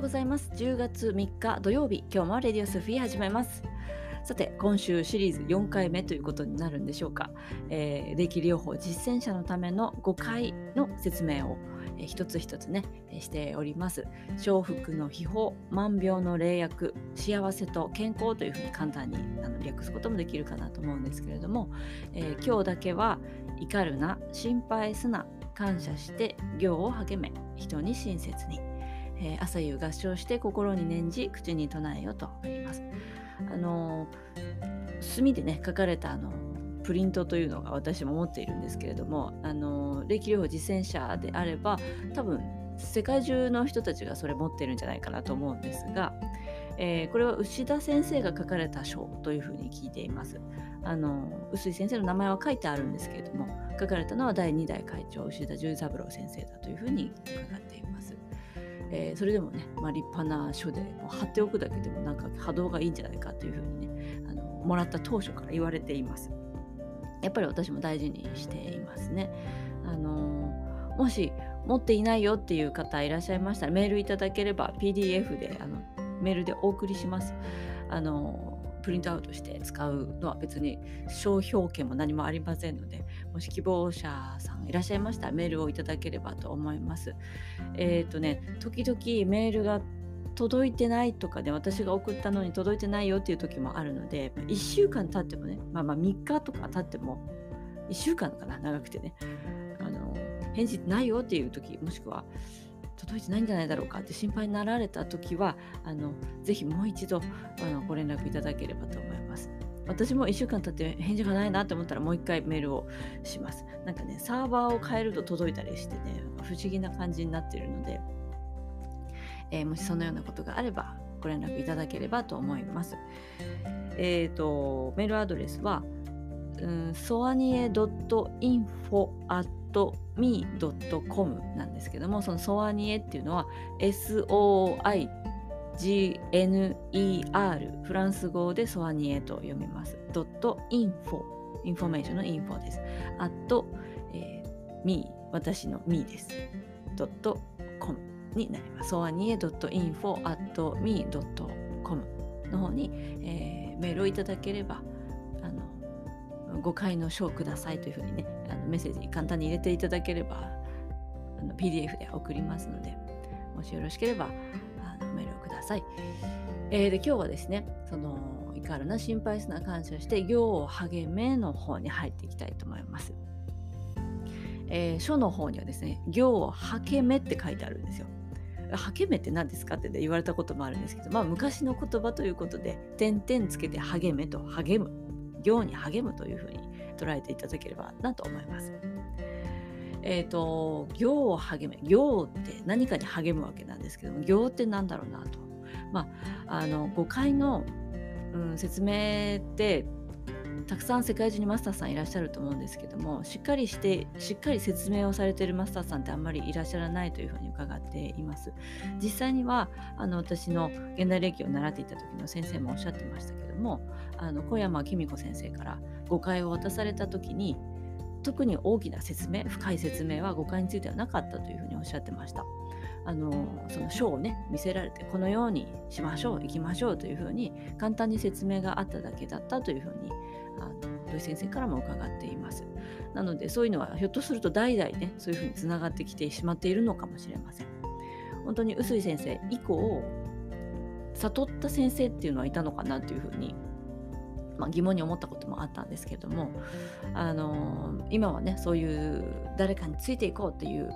ようございます。10月3日土曜日今日もレディオスフィー始めます。さて今週シリーズ4回目ということになるんでしょうか、えー、霊気療法実践者のための5回の説明を、えー、一つ一つね、え、しております。承服の秘宝万病の霊薬幸せと健康というふうに簡単にあの略すこともできるかなと思うんですけれども、え今日だけは怒るな心配すな感謝して行を励め人に親切に。えー、朝夕合唱して心に念じ口に唱えよとあります。あの墨でね書かれたあのプリントというのが私も持っているんですけれどもあの霊気療法実践者であれば多分世界中の人たちがそれ持ってるんじゃないかなと思うんですが、えー、これは牛田先生が書かれた書というふうに聞いています。あの臼井先生の名前は書いてあるんですけれども書かれたのは第2代会長牛田十三郎先生だというふうに伺っています。えー、それでもね、まあ、立派な書で貼っておくだけでもなんか波動がいいんじゃないかというふうにねあのもらった当初から言われています。やっぱり私も大事にしていますね。あの、もし持っていないよっていう方いらっしゃいましたらメールいただければ PDF であのメールでお送りします。あのプリントアウトして使うのは別に商標権も何もありませんのでもし希望者さんいらっしゃいましたらメールをいただければと思います。えっ、ー、とね時々メールが届いてないとかで、ね、私が送ったのに届いてないよっていう時もあるので1週間経ってもねまあまあ3日とか経っても1週間かな長くてねあの返事ないよっていう時もしくは届いてないんじゃないだろうかって心配になられた時はあのぜひもう一度あのご連絡いただければと思います。私も1週間経って返事がないなと思ったらもう1回メールをします。なんかね、サーバーを変えると届いたりしてね、不思議な感じになっているので、えー、もしそのようなことがあればご連絡いただければと思います。えっ、ー、と、メールアドレスは、ソアニエ .info me.com なんですけどもその soigner っていうのは SOIGNER フランス語で soigner と読みます。 dot info information の info です。あと、えー、me 私の me です。 dot com になります。 soigner .info at me.com の方に、えー、メールをいただければあの誤解の書をくださいというふうにねあのメッセージ簡単に入れていただければあの PDF で送りますのでもしよろしければあのメールをください。えー、で今日はですねその怒るな心配すな感謝して行を励めの方に入っていきたいと思います。えー、書の方にはですね行を励めって書いてあるんですよ。励めって何ですかって、言われたこともあるんですけど、まあ昔の言葉ということで、点々つけて励めと励む行に励むというふうに捉えていただければなと思います。えっ、ー、と、行を励め。行って何かに励むわけなんですけども、行って何だろうなと。まあ、あの、誤解の、うん、説明ってたくさん世界中にマスターさんいらっしゃると思うんですけどもしっかりしてしっかり説明をされてるマスターさんってあんまりいらっしゃらないというふうに伺っています。実際にはあの私の現代歴を習っていた時の先生もおっしゃってましたけどもあの小山紀美子先生から誤解を渡された時に特に大きな説明深い説明は誤解についてはなかったというふうにおっしゃってました。あのその書をね見せられてこのようにしましょう行きましょうというふうに簡単に説明があっただけだったというふうにあの土井先生からも伺っていますなのでそういうのはひょっとすると代々ねそういうふうにつながってきてしまっているのかもしれません本当に臼井先生以降悟った先生っていうのはいたのかなというふうにまあ、疑問に思ったこともあったんですけども、あの今はねそういう誰かについていこうっていう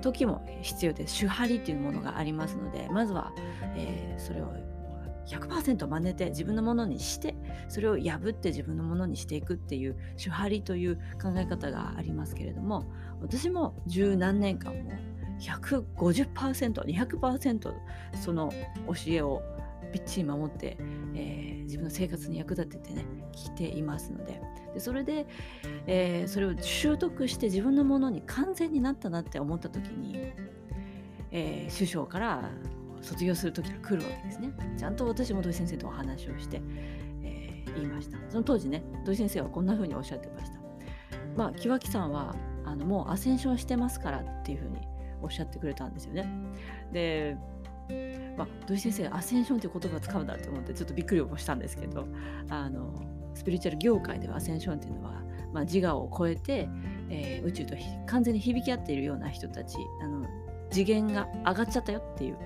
時も必要です。手張りというものがありますのでまずは、えー、それを100%真似て自分のものにしてそれを破って自分のものにしていくっていう手張りという考え方がありますけれども私も十何年間も 150%200% その教えをびっちり守って、えー、自分の生活に役立ててねきていますので。でそれで、えー、それを習得して自分のものに完全になったなって思った時に、えー、師匠から卒業する時が来るわけですね。ちゃんと私も土井先生とお話をして、言いました。その当時ね土井先生はこんな風におっしゃってました。まあ木脇さんはあのもうアセンションしてますからっていう風におっしゃってくれたんですよね。でまあ、土井先生アセンションという言葉を使うんだと思ってちょっとびっくりもしたんですけどあのスピリチュアル業界ではアセンションっていうのは、まあ、自我を超えて、えー、宇宙と完全に響き合っているような人たちあの次元が上がっちゃったよっていう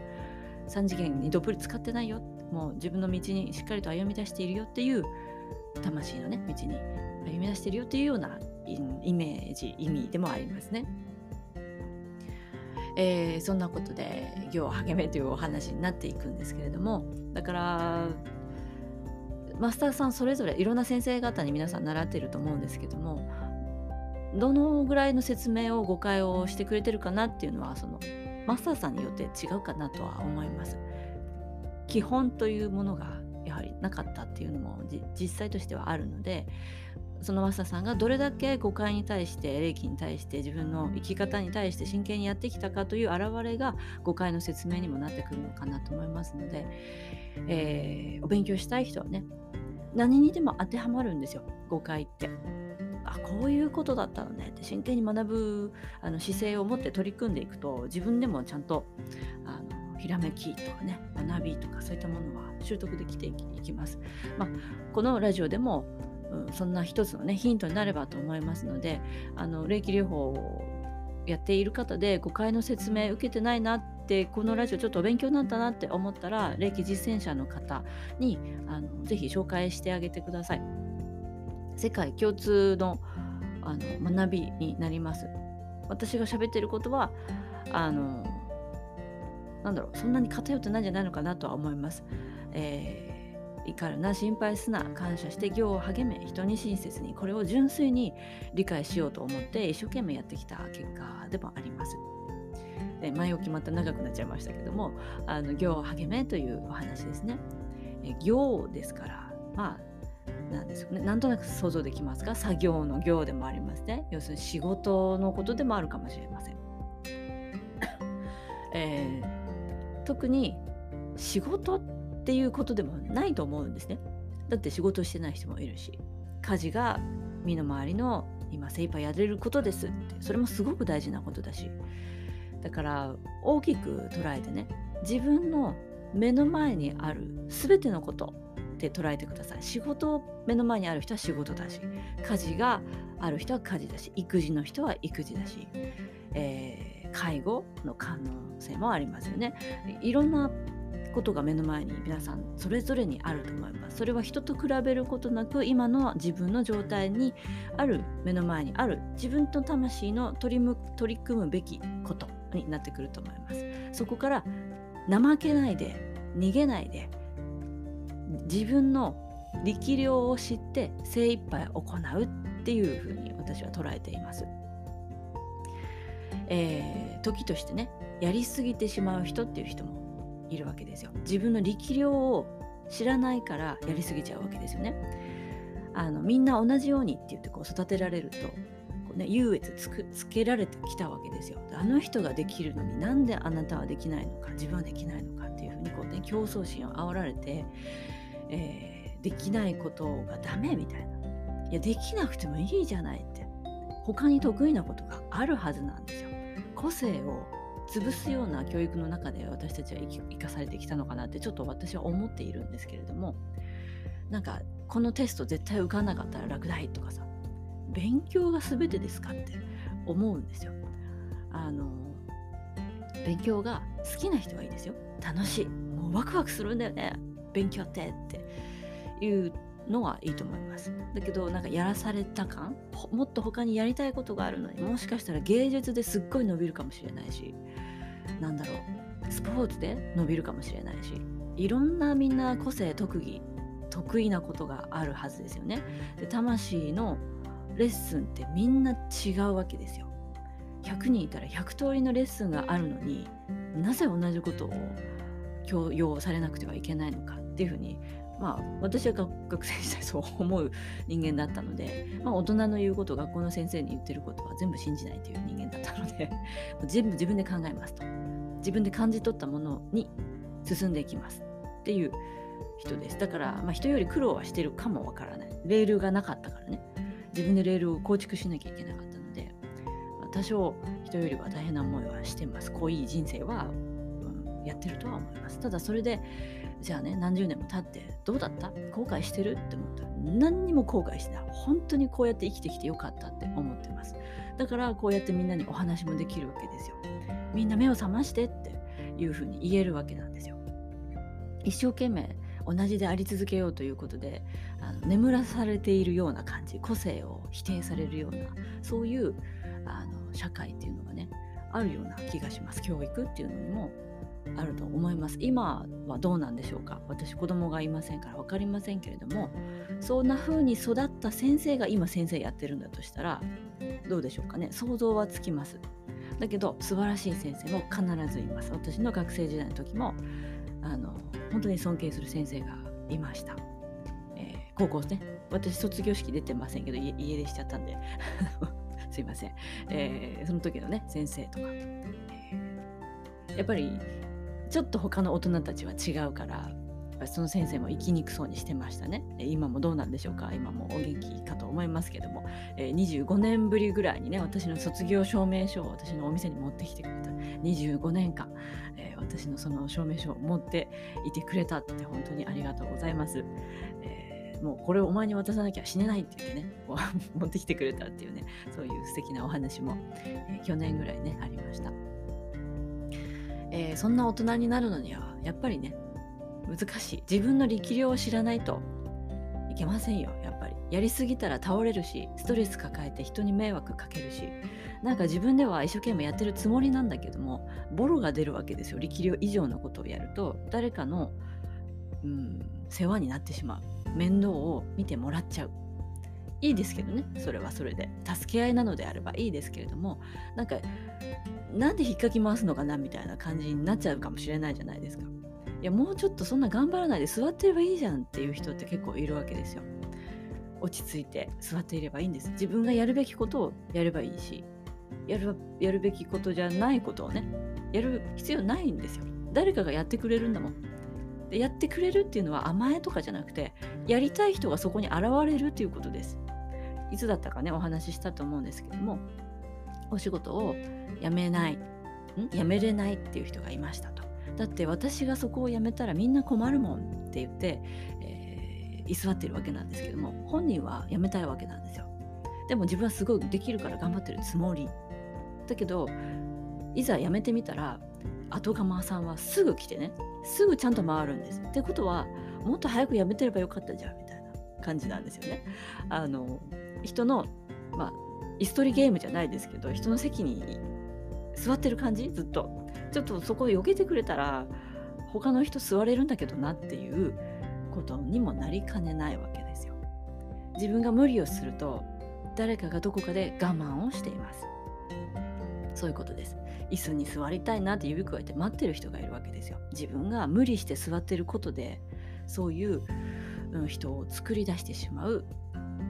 3次元にどっぷり使ってないよもう自分の道にしっかりと歩み出しているよっていう魂のね道に歩み出しているよっていうようなイメージ意味でもありますね。えー、そんなことで行を励めというお話になっていくんですけれどもだからマスターさんそれぞれいろんな先生方に皆さん習っていると思うんですけどもどのぐらいの説明を誤解をしてくれてるかなっていうのはそのマスターさんによって違うかなとは思います。基本というものがやはりなかったっていうのも実際としてはあるのでそのマスターさんがどれだけ誤解に対して霊気に対して自分の生き方に対して真剣にやってきたかという表れが誤解の説明にもなってくるのかなと思いますので、えー、お勉強したい人はね何にでも当てはまるんですよ誤解って。あこういうことだったのねって真剣に学ぶあの姿勢を持って取り組んでいくと自分でもちゃんとあのひらめきとかね学びとかそういったものは習得できていきます。まあ、このラジオでもうん、そんな一つのねヒントになればと思いますのであの霊気療法をやっている方で誤解の説明受けてないなってこのラジオちょっとお勉強になったなって思ったら霊気実践者の方にあのぜひ紹介してあげてください。世界共通のあの学びになります。私が喋ってることはあのなんだろうそんなに偏ってないんじゃないのかなとは思います。えー怒るな心配すな感謝して行を励め人に親切にこれを純粋に理解しようと思って一生懸命やってきた結果でもあります。で前置きまた長くなっちゃいましたけどもあの行を励めというお話ですね。え行ですからまあなんですね、なんとなく想像できますか？作業の業でもありますね。要するに仕事のことでもあるかもしれません。えー、特に仕事っていうことでもないと思うんですね。だって仕事してない人もいるし家事が身の回りの今精一杯やれることですってそれもすごく大事なことだし。だから大きく捉えてね自分の目の前にある全てのことって捉えてください。仕事を目の前にある人は仕事だし家事がある人は家事だし育児の人は育児だし、えー、介護の可能性もありますよねいろんなことが目の前に皆さんそれぞれにあると思います。それは人と比べることなく今の自分の状態にある目の前にある自分と魂の取り取り組むべきことになってくると思います。そこから怠けないで逃げないで自分の力量を知って精一杯行うっていうふうに私は捉えています。えー、時としてねやりすぎてしまう人っていう人もいるわけですよ。自分の力量を知らないからやりすぎちゃうわけですよね。あのみんな同じようにって言ってこう育てられるとこう、ね、優越つくつけられてきたわけですよ。あの人ができるのになんであなたはできないのか自分はできないのかっていうふうにこう、ね、競争心を煽られて、えー、できないことがダメみたいな。いやできなくてもいいじゃないって他に得意なことがあるはずなんですよ。個性を潰すような教育の中で私たちは生かされてきたのかなってちょっと私は思っているんですけれどもなんかこのテスト絶対受かんなかったら落第とかさ勉強が全てですかって思うんですよ。あの勉強が好きな人はいいですよ。楽しい。もうワクワクするんだよね。勉強ってっていうのはいいと思います。だけどなんかやらされた感？もっと他にやりたいことがあるのにもしかしたら芸術ですっごい伸びるかもしれないしなんだろうスポーツで伸びるかもしれないしいろんなみんな個性特技得意なことがあるはずですよね。で魂のレッスンってみんな違うわけですよ。100人いたら100通りのレッスンがあるのになぜ同じことを強要されなくてはいけないのかっていうふうにまあ、私は学生時代そう思う人間だったので、まあ、大人の言うこと学校の先生に言ってることは全部信じないという人間だったので全部自分で考えますと。自分で感じ取ったものに進んでいきますっていう人です。だから、まあ、人より苦労はしてるかもわからない。レールがなかったからね。自分でレールを構築しなきゃいけなかったので、まあ、多少人よりは大変な思いはしてます。濃い人生は、うん、やってるとは思います。ただそれでじゃあね何十年も経ってどうだった？後悔してる？って思った。ら何にも後悔しない。本当にこうやって生きてきてよかったって思ってます。だからこうやってみんなにお話もできるわけですよ。みんな目を覚ましてっていうふうに言えるわけなんですよ。一生懸命同じであり続けようということであの眠らされているような感じ個性を否定されるようなそういうあの社会っていうのがねあるような気がします。教育っていうのにもあると思います。今はどうなんでしょうか？私子供がいませんから分かりませんけれどもそんな風に育った先生が今先生やってるんだとしたらどうでしょうかね？想像はつきます。だけど素晴らしい先生も必ずいます。私の学生時代の時もあの本当に尊敬する先生がいました、えー、高校ですね私卒業式出てませんけど家出しちゃったんで。すいません、えー、その時のね先生とか、えー、やっぱりちょっと他の大人たちは違うからその先生も生きにくそうにしてましたね。今もどうなんでしょうか？今もお元気かと思いますけども、えー、25年ぶりぐらいにね、私の卒業証明書を私のお店に持ってきてくれた。25年間、え、私のその証明書を持っていてくれたって本当にありがとうございます。えー、もうこれをお前に渡さなきゃ死ねないって言ってね、持ってきてくれたっていうね、そういう素敵なお話も、え去年ぐらいね、ありました。えそんな大人になるのには、やっぱりね、難しい。自分の力量を知らないといけませんよやっぱり。やりすぎたら倒れるしストレス抱えて人に迷惑かけるし。なんか自分では一生懸命やってるつもりなんだけどもボロが出るわけですよ力量以上のことをやると。誰かの、うん、世話になってしまう。面倒を見てもらっちゃう。いいですけどねそれはそれで助け合いなのであればいいですけれどもなんかなんで引っかき回すのかなみたいな感じになっちゃうかもしれないじゃないですかいやもうちょっとそんな頑張らないで座ってればいいじゃんっていう人って結構いるわけですよ。落ち着いて座っていればいいんです。自分がやるべきことをやればいいし、やるやるべきことじゃないことをね、やる必要ないんですよ。誰かがやってくれるんだもん。でやってくれるっていうのは甘えとかじゃなくて、やりたい人がそこに現れるっていうことです。いつだったかね、お話ししたと思うんですけども、お仕事を辞めない、辞めれないっていう人がいましたと。だって私がそこを辞めたらみんな困るもんって言って、えー、居座ってるわけなんですけども本人は辞めたいわけなんですよ。でも自分はすごいできるから頑張ってるつもり。だけどいざ辞めてみたら後釜さんはすぐ来てねすぐちゃんと回るんです。ってことはもっと早く辞めてればよかったじゃんみたいな感じなんですよね。あの人のまあ椅子取りゲームじゃないですけど人の席に座ってる感じ？ずっとちょっとそこ避けてくれたら他の人座れるんだけどなっていうことにもなりかねないわけですよ。自分が無理をすると誰かがどこかで我慢をしています。そういうことです。椅子に座りたいなって指くわえて待ってる人がいるわけですよ。自分が無理して座ってることでそういう、人を作り出してしまう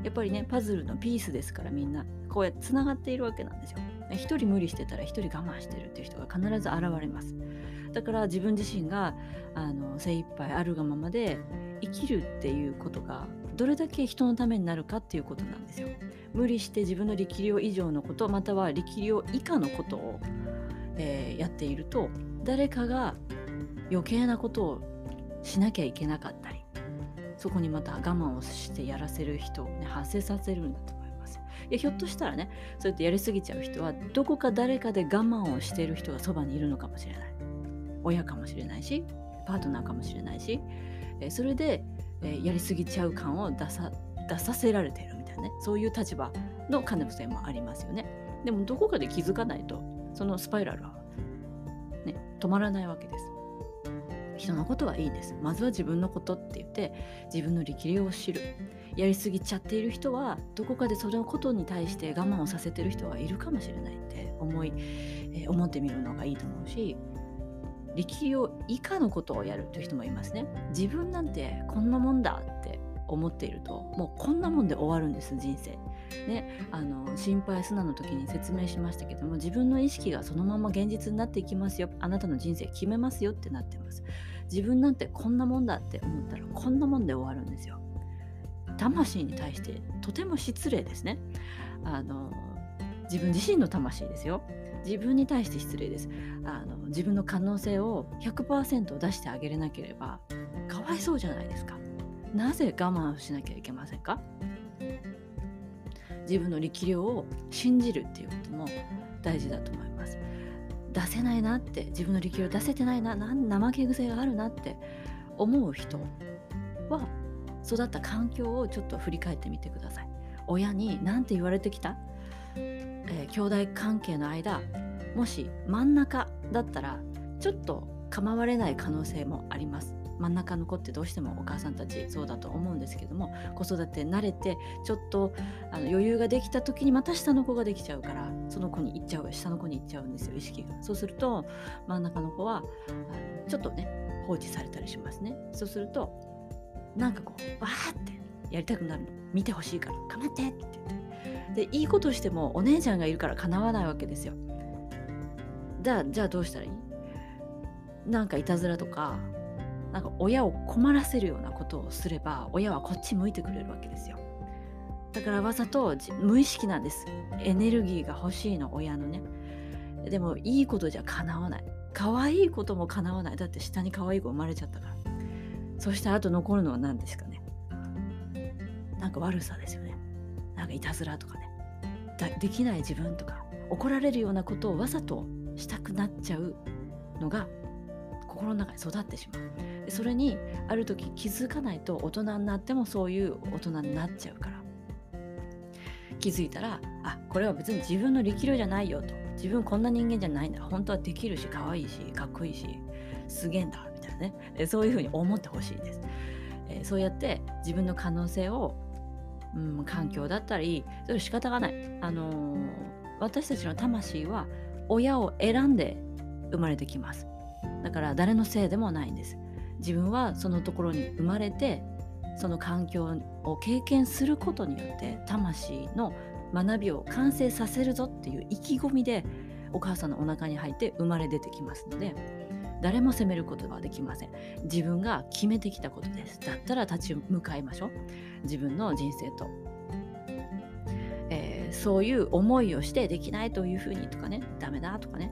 やっぱりねパズルのピースですからみんな。こうやってつながっているわけなんですよ。一人無理してたら一人我慢してるっていう人が必ず現れます。だから自分自身があの精一杯あるがままで生きるっていうことがどれだけ人のためになるかっていうことなんですよ。無理して自分の力量以上のことまたは力量以下のことを、えー、やっていると誰かが余計なことをしなきゃいけなかったりそこにまた我慢をしてやらせる人を、ね、発生させるんだとやひょっとしたらねそうやってやりすぎちゃう人はどこか誰かで我慢をしている人がそばにいるのかもしれない。親かもしれないしパートナーかもしれないし、えそれで、えやりすぎちゃう感を出さ出させられているみたいなねそういう立場の可能性もありますよね。でもどこかで気づかないとそのスパイラルは、ね、止まらないわけです。人のことはいいです。まずは自分のことって言って自分の力量を知る。やりすぎちゃっている人はどこかでそのことに対して我慢をさせてる人はいるかもしれないって思い、えー、思ってみるのがいいと思うし力量以下のことをやるという人もいますね。自分なんてこんなもんだって思っているともうこんなもんで終わるんです人生。ね、あの心配素直の時に説明しましたけども自分の意識がそのまま現実になっていきますよ。あなたの人生決めますよってなってます。自分なんてこんなもんだって思ったらこんなもんで終わるんですよ。魂に対してとても失礼ですね。あの自分自身の魂ですよ。自分に対して失礼です。あの自分の可能性を100%出してあげれなければかわいそうじゃないですか。なぜ我慢しなきゃいけませんか？自分の力量を信じるっていうことも大事だと思います。出せないなって自分の力量出せてないな怠け癖があるなって思う人は育った環境をちょっと振り返ってみてください。親に何て言われてきた、えー、兄弟関係の間もし真ん中だったらちょっと構われない可能性もあります。真ん中の子ってどうしてもお母さんたちそうだと思うんですけども子育て慣れてちょっとあの余裕ができた時にまた下の子ができちゃうからその子に行っちゃう下の子に行っちゃうんですよ意識が。そうすると真ん中の子はちょっとね放置されたりしますね。そうするとなんかこうわーってやりたくなるの。見てほしいから頑張ってって言って。でいいことしてもお姉ちゃんがいるからかなわないわけですよ。じゃあじゃあどうしたらいい？なんかいたずらとかなんか親を困らせるようなことをすれば親はこっち向いてくれるわけですよ。だからわざと無意識なんです。エネルギーが欲しいの親のね。でもいいことじゃ叶わない。可愛いことも叶わない。だって下に可愛い子生まれちゃったから。そしてあと残るのは何ですかね。なんか悪さですよね。なんかいたずらとかね。できない自分とか。怒られるようなことをわざとしたくなっちゃうのが心の中に育ってしまう。でそれにある時気づかないと大人になってもそういう大人になっちゃうから。気づいたらあこれは別に自分の力量じゃないよと。自分こんな人間じゃないんだ。本当はできるし可愛いしかっこいいしすげえんだみたいなね。えそういうふうに思ってほしいです、え、そうやって自分の可能性を、うん、環境だったりそれ仕方がない、あのー、私たちの魂は親を選んで生まれてきます。だから誰のせいでもないんです。自分はそのところに生まれてその環境を経験することによって魂の学びを完成させるぞっていう意気込みでお母さんのお腹に入って生まれ出てきますので誰も責めることはできません。自分が決めてきたことです。だったら立ち向かいましょう。自分の人生と、えー、そういう思いをしてできないというふうにとかねダメだとかね。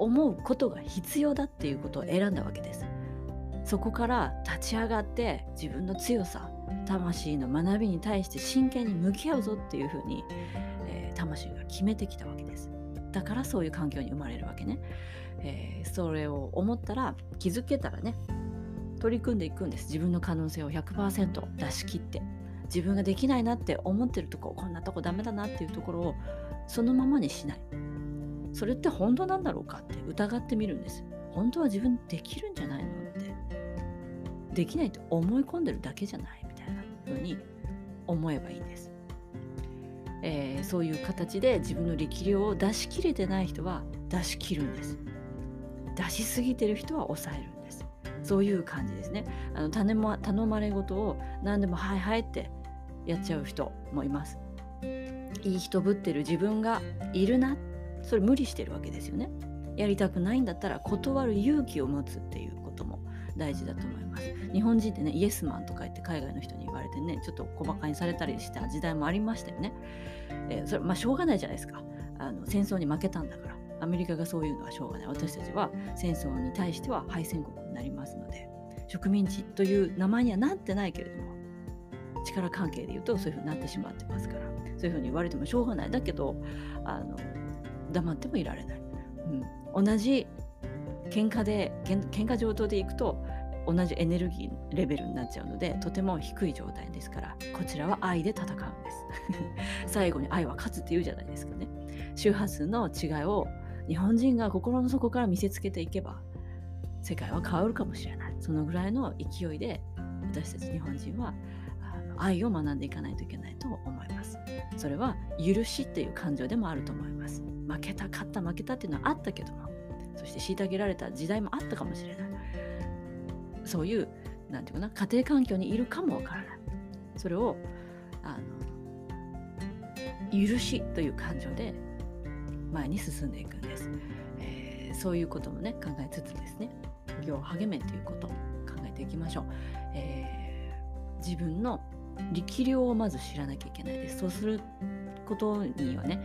思うことが必要だっていうことを選んだわけです。そこから立ち上がって自分の強さ魂の学びに対して真剣に向き合うぞっていうふうに、えー、魂が決めてきたわけです。だからそういう環境に生まれるわけね、えー、それを思ったら気づけたらね取り組んでいくんです。自分の可能性を100%出し切って。自分ができないなって思ってるとここんなとこダメだなっていうところをそのままにしない。それって本当なんだろうかって疑ってみるんです本当は自分できるんじゃないのって。できないと思い込んでるだけじゃないみたいな風に思えばいいんです、えー、そういう形で自分の力量を出し切れてない人は出し切るんです。出しすぎてる人は抑えるんです。そういう感じですね。あの頼ま頼まれ事を何でもはいはいってやっちゃう人もいます。いい人ぶってる自分がいるなっそれ無理してるわけですよね。やりたくないんだったら断る勇気を持つっていうことも大事だと思います。日本人ってねイエスマンとか言って海外の人に言われてねちょっと小馬鹿にされたりした時代もありましたよね、えー、それまあしょうがないじゃないですか。あの戦争に負けたんだから。アメリカがそういうのはしょうがない。私たちは戦争に対しては敗戦国になりますので。植民地という名前にはなってないけれども力関係で言うとそういうふうになってしまってますから。そういうふうに言われてもしょうがない。だけどあの黙ってもいられない。うん、同じ喧嘩で喧嘩上等でいくと同じエネルギーレベルになっちゃうのでとても低い状態ですからこちらは愛で戦うんです。最後に愛は勝つって言うじゃないですかね。周波数の違いを日本人が心の底から見せつけていけば世界は変わるかもしれない。そのぐらいの勢いで私たち日本人は愛を学んでいかないといけないと思います。それは許しっていう感情でもあると思います。負けた勝った負けたっていうのはあったけどもそして虐げられた時代もあったかもしれない。そういう何て言うかな家庭環境にいるかもわからない。それをあの許しという感情で前に進んでいくんです、えー、そういうこともね考えつつですね行を励めということを考えていきましょう、えー、自分の力量をまず知らなきゃいけないです。そうすることにはね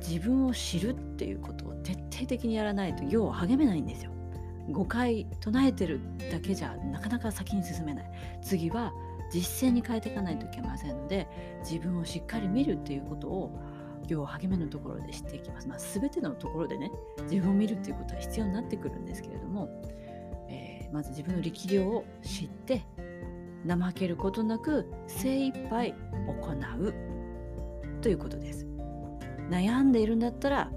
自分を知るっていうことを徹底的にやらないと行を励めないんですよ。誤解唱えてるだけじゃなかなか先に進めない。次は実践に変えていかないといけませんので自分をしっかり見るっていうことを行を励めのところで知っていきます。まあ、全てのところでね自分を見るっていうことは必要になってくるんですけれども、えー、まず自分の力量を知って怠けることなく精一杯行うということです。悩んでいるんだったら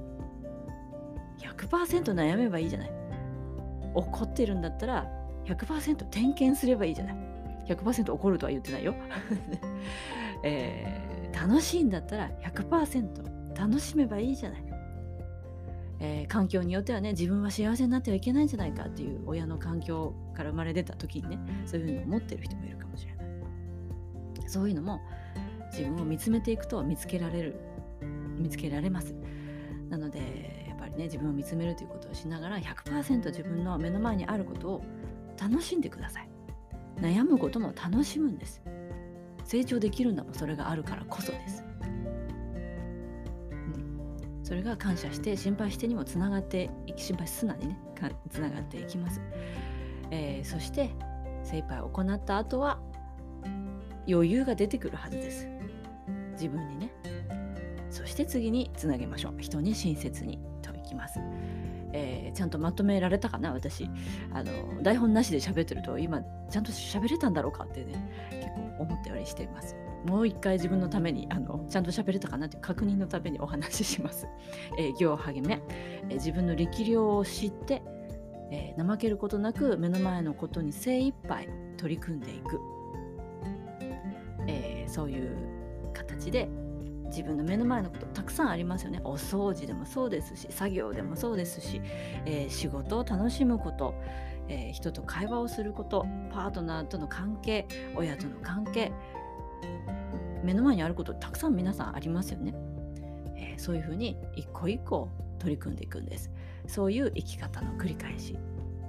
100%悩めばいいじゃない。怒ってるんだったら100%点検すればいいじゃない。100%怒るとは言ってないよ。えー、楽しいんだったら100%楽しめばいいじゃない。えー、環境によってはね自分は幸せになってはいけないんじゃないかっていう親の環境から生まれ出た時にねそういうふうに思ってる人もいるかもしれないそういうのも自分を見つめていくと見つけられる見つけられます。なのでやっぱりね自分を見つめるということをしながら100%自分の目の前にあることを楽しんでください。悩むことも楽しむんです。成長できるんだもそれがあるからこそです。うん。それが感謝して心配してにもつながって心配すなにねつながっていきます、えー、そして精一杯行った後は余裕が出てくるはずです。自分にね。そして次につなげましょう。人に親切にといきます、えー、ちゃんとまとめられたかな私。あの台本なしで喋ってると今ちゃんと喋れたんだろうかってね結構思ったよりしています。もう一回自分のためにあのちゃんと喋れたかなという確認のためにお話しします。えー、行励め、えー、自分の力量を知って、えー、怠けることなく目の前のことに精一杯取り組んでいく、えー、そういう形で自分の目の前のことたくさんありますよね。お掃除でもそうですし作業でもそうですし、えー、仕事を楽しむこと、えー、人と会話をすることパートナーとの関係親との関係目の前にあることたくさん皆さんありますよね、えー、そういうふうに一個一個取り組んでいくんです。そういう生き方の繰り返し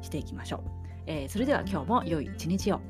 していきましょう、え、それでは今日も良い一日を。